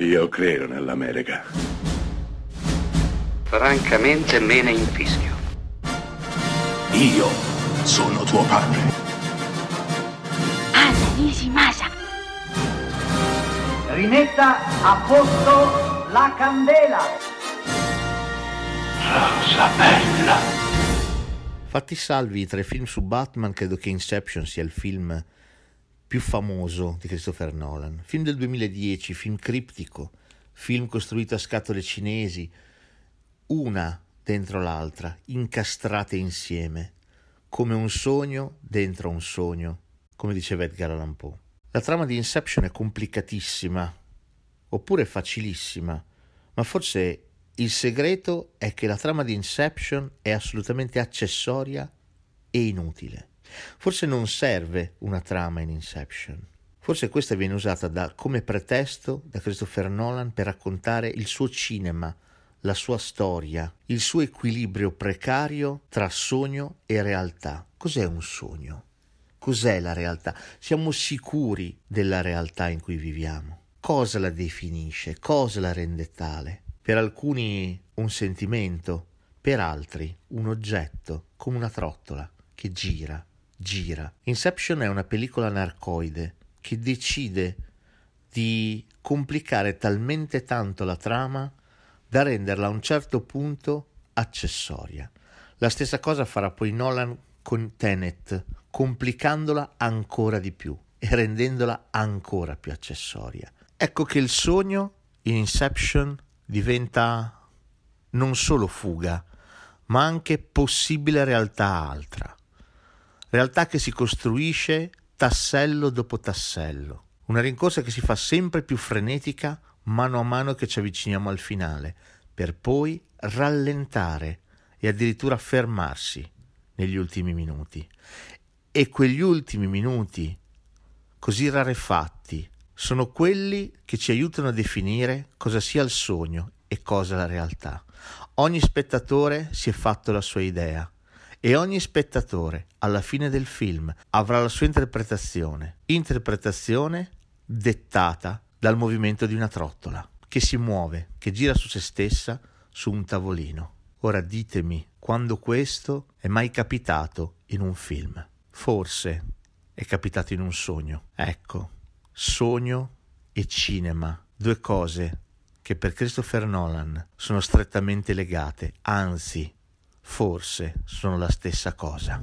Io credo nell'America. Francamente me ne infischio. Io sono tuo padre. Anna Nishimasa. Rimetta a posto la candela. Rosa bella. Fatti salvi i tre film su Batman, credo che Inception sia il film più famoso di Christopher Nolan. Film del 2010, film criptico, film costruito a scatole cinesi, una dentro l'altra, incastrate insieme, come un sogno dentro un sogno, come diceva Edgar Allan Poe. La trama di Inception è complicatissima, oppure facilissima, ma forse il segreto è che la trama di Inception è assolutamente accessoria e inutile. Forse non serve una trama in Inception. Forse questa viene usata da, come pretesto da Christopher Nolan per raccontare il suo cinema, la sua storia, il suo equilibrio precario tra sogno e realtà. Cos'è un sogno? Cos'è la realtà? Siamo sicuri della realtà in cui viviamo? Cosa la definisce? Cosa la rende tale? Per alcuni un sentimento, per altri un oggetto, come una trottola che gira, gira. Inception è una pellicola narcoide che decide di complicare talmente tanto la trama da renderla a un certo punto accessoria. La stessa cosa farà poi Nolan con Tenet, complicandola ancora di più e rendendola ancora più accessoria. Ecco che il sogno in Inception diventa non solo fuga, ma anche possibile realtà altra realtà che si costruisce tassello dopo tassello, una rincorsa che si fa sempre più frenetica mano a mano che ci avviciniamo al finale, per poi rallentare e addirittura fermarsi negli ultimi minuti. E quegli ultimi minuti, così rarefatti, sono quelli che ci aiutano a definire cosa sia il sogno e cosa la realtà. Ogni spettatore si è fatto la sua idea e ogni spettatore alla fine del film avrà la sua interpretazione, interpretazione dettata dal movimento di una trottola che si muove, che gira su se stessa su un tavolino. Ora ditemi quando questo è mai capitato in un film. Forse è capitato in un sogno. Ecco, sogno e cinema, due cose che per Christopher Nolan sono strettamente legate, anzi forse sono la stessa cosa.